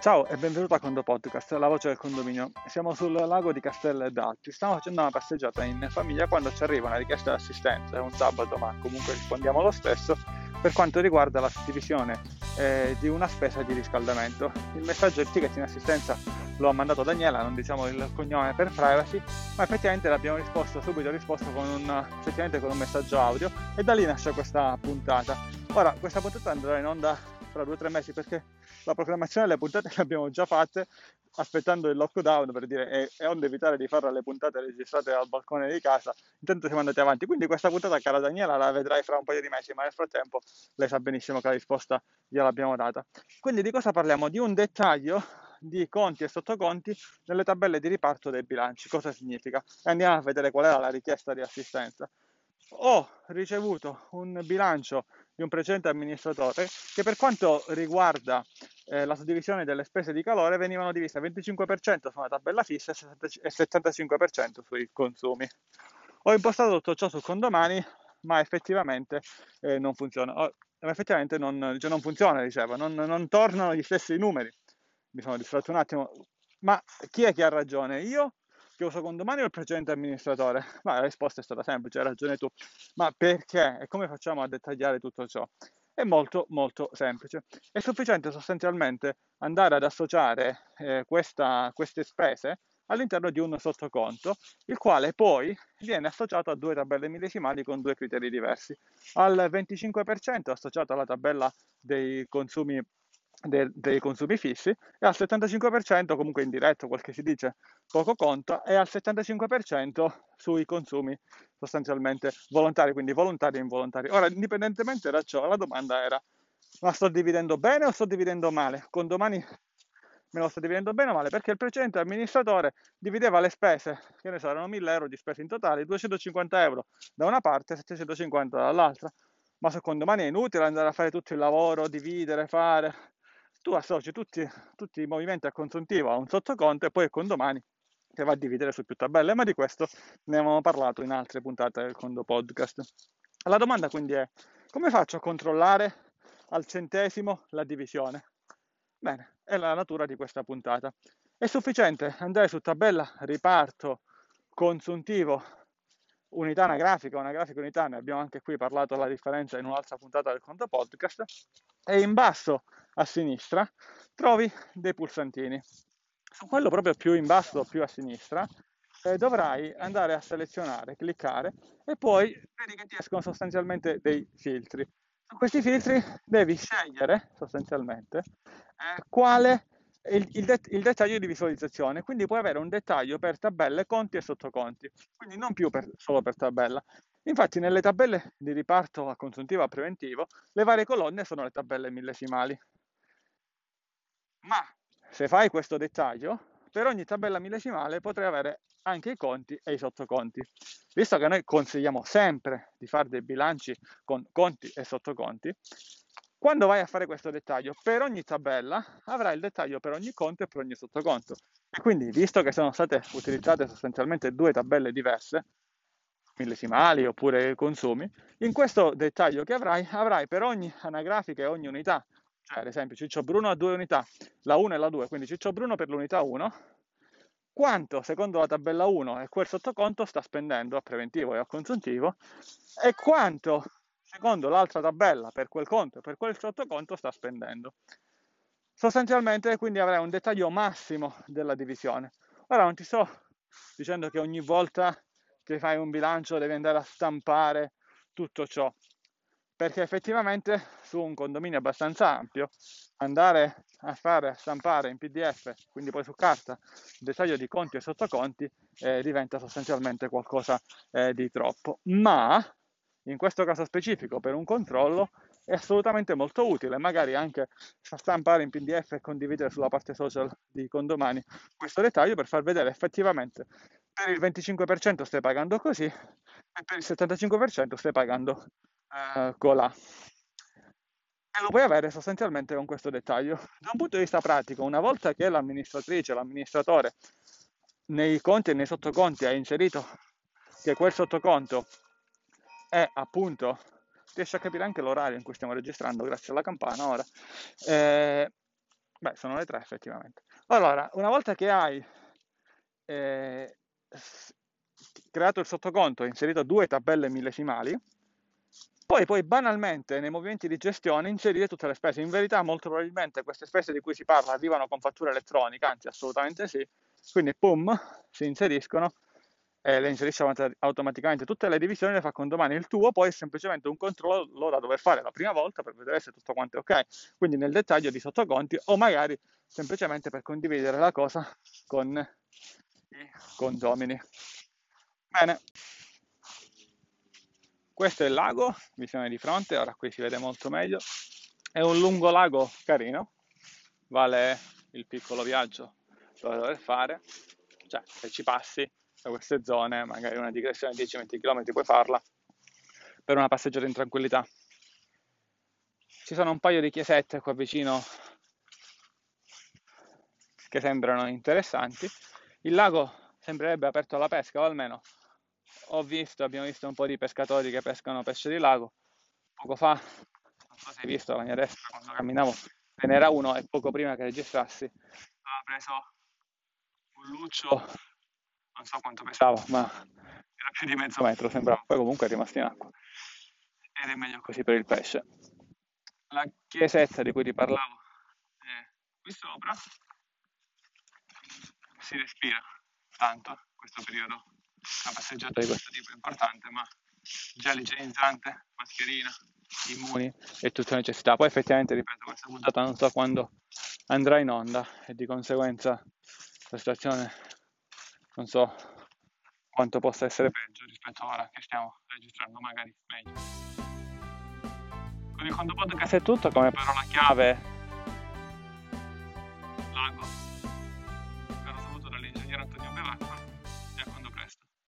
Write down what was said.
Ciao e benvenuto a Condo Podcast, la voce del condominio. Siamo sul lago di Castello d'Alpi. Stiamo facendo una passeggiata in famiglia quando ci arriva una richiesta di assistenza, è un sabato ma comunque rispondiamo lo stesso, per quanto riguarda la suddivisione eh, di una spesa di riscaldamento. Il messaggio del ticket in assistenza lo ha mandato Daniela, non diciamo il cognome per privacy, ma effettivamente l'abbiamo risposto subito risposto con un, con un messaggio audio e da lì nasce questa puntata. Ora, questa puntata andrà in onda fra due o tre mesi perché la programmazione delle puntate le abbiamo già fatte aspettando il lockdown per dire e, e onde evitare di fare le puntate registrate dal balcone di casa. Intanto siamo andati avanti. Quindi questa puntata cara Daniela la vedrai fra un paio di mesi ma nel frattempo lei sa benissimo che la risposta gliel'abbiamo data. Quindi di cosa parliamo? di un dettaglio di conti e sottoconti nelle tabelle di riparto dei bilanci. Cosa significa? andiamo a vedere qual era la richiesta di assistenza. Ho ricevuto un bilancio di un precedente amministratore che per quanto riguarda eh, la suddivisione delle spese di calore venivano divise 25% su una tabella fissa e 75% sui consumi. Ho impostato tutto ciò su condomani, ma effettivamente eh, non funziona. Oh, effettivamente non, cioè non funziona, dicevo, non, non tornano gli stessi numeri. Mi sono distratto un attimo. Ma chi è che ha ragione? Io uso condomani o il precedente amministratore? Ma la risposta è stata semplice, hai ragione tu. Ma perché e come facciamo a dettagliare tutto ciò? È molto molto semplice. È sufficiente sostanzialmente andare ad associare eh, questa, queste spese all'interno di un sottoconto, il quale poi viene associato a due tabelle millesimali con due criteri diversi. Al 25% associato alla tabella dei consumi de- dei consumi fissi e al 75% comunque indiretto, quel che si dice poco conta, e al 75% sui consumi sostanzialmente volontari, quindi volontari e involontari. Ora, indipendentemente da ciò, la domanda era, ma sto dividendo bene o sto dividendo male? Con domani me lo sto dividendo bene o male? Perché il precedente amministratore divideva le spese, che ne so, erano 1000 euro di spese in totale, 250 euro da una parte e 750 dall'altra. Ma secondo me è inutile andare a fare tutto il lavoro, dividere, fare tu associ tutti, tutti i movimenti a consuntivo a un sottoconto e poi è condomani che va a dividere su più tabelle, ma di questo ne avevamo parlato in altre puntate del Condo Podcast. La domanda quindi è come faccio a controllare al centesimo la divisione? Bene, è la natura di questa puntata. È sufficiente andare su tabella riparto consuntivo unità anagrafica, una grafica unità, ne abbiamo anche qui parlato la differenza in un'altra puntata del conto podcast, e in basso a sinistra trovi dei pulsantini. Su quello proprio più in basso, più a sinistra, eh, dovrai andare a selezionare, cliccare e poi vedi che ti escono sostanzialmente dei filtri. Su questi filtri devi scegliere sostanzialmente eh, quale il, il, det- il, dettaglio di visualizzazione, quindi puoi avere un dettaglio per tabelle, conti e sottoconti, quindi non più per, solo per tabella. Infatti nelle tabelle di riparto a consuntivo a preventivo le varie colonne sono le tabelle millesimali. Ma se fai questo dettaglio, per ogni tabella millesimale potrai avere anche i conti e i sottoconti. Visto che noi consigliamo sempre di fare dei bilanci con conti e sottoconti, quando vai a fare questo dettaglio, per ogni tabella avrai il dettaglio per ogni conto e per ogni sottoconto. Quindi, visto che sono state utilizzate sostanzialmente due tabelle diverse, millesimali oppure consumi, in questo dettaglio che avrai, avrai per ogni anagrafica e ogni unità, cioè ad esempio Ciccio Bruno ha due unità, la 1 e la 2, quindi Ciccio Bruno per l'unità 1, quanto secondo la tabella 1 e quel sottoconto sta spendendo a preventivo e a consuntivo e quanto secondo l'altra tabella per quel conto e per quel sottoconto sta spendendo. Sostanzialmente quindi avrai un dettaglio massimo della divisione. Ora non ti sto dicendo che ogni volta che fai un bilancio devi andare a stampare tutto ciò, perché effettivamente su un condominio abbastanza ampio andare a fare stampare in PDF, quindi poi su carta, il dettaglio di conti e sottoconti eh, diventa sostanzialmente qualcosa eh, di troppo. Ma in questo caso specifico per un controllo è assolutamente molto utile, magari anche stampare in PDF e condividere sulla parte social di Condomani questo dettaglio per far vedere effettivamente per il 25% stai pagando così e per il 75% stai pagando uh, colà. E lo puoi avere sostanzialmente con questo dettaglio. Da un punto di vista pratico, una volta che l'amministratrice, l'amministratore nei conti e nei sottoconti ha inserito che quel sottoconto è appunto, riesce a capire anche l'orario in cui stiamo registrando grazie alla campana ora, eh, Beh, sono le tre effettivamente. Allora, una volta che hai eh, creato il sottoconto e inserito due tabelle millesimali, poi puoi banalmente nei movimenti di gestione inserire tutte le spese. In verità molto probabilmente queste spese di cui si parla arrivano con fattura elettronica, anzi assolutamente sì, quindi pum, si inseriscono e le inserisce automaticamente tutte le divisioni, le fa con domani il tuo, poi è semplicemente un controllo da dover fare la prima volta per vedere se tutto quanto è ok, quindi nel dettaglio di sottoconti o magari semplicemente per condividere la cosa con i condomini. Bene, questo è il lago, visione di fronte, ora qui si vede molto meglio, è un lungo lago carino, vale il piccolo viaggio da dover fare, cioè se ci passi da queste zone, magari una digressione di 10-20 km puoi farla per una passeggiata in tranquillità. Ci sono un paio di chiesette qua vicino che sembrano interessanti. Il lago sembrerebbe aperto alla pesca, o almeno ho visto, abbiamo visto un po' di pescatori che pescano pesce di lago. Poco fa, non so se hai visto alla mia destra quando camminavo, ve n'era uno e poco prima che registrassi aveva preso un luccio non so quanto pesava, ma era più di mezzo metro sembrava, poi comunque è rimasto in acqua. Ed è meglio così per il pesce. La chiesetta di cui ti parlavo è qui sopra. Si respira tanto in questo periodo. Una passeggiata di questo tipo è importante, ma gel igienizzante, mascherina, immuni e tutte le necessità. Poi effettivamente, ripeto, questa puntata non so quando andrà in onda e di conseguenza la situazione non so quanto possa essere peggio rispetto a ora che stiamo registrando magari meglio. Con il Condo Podcast è tutto, come parola chiave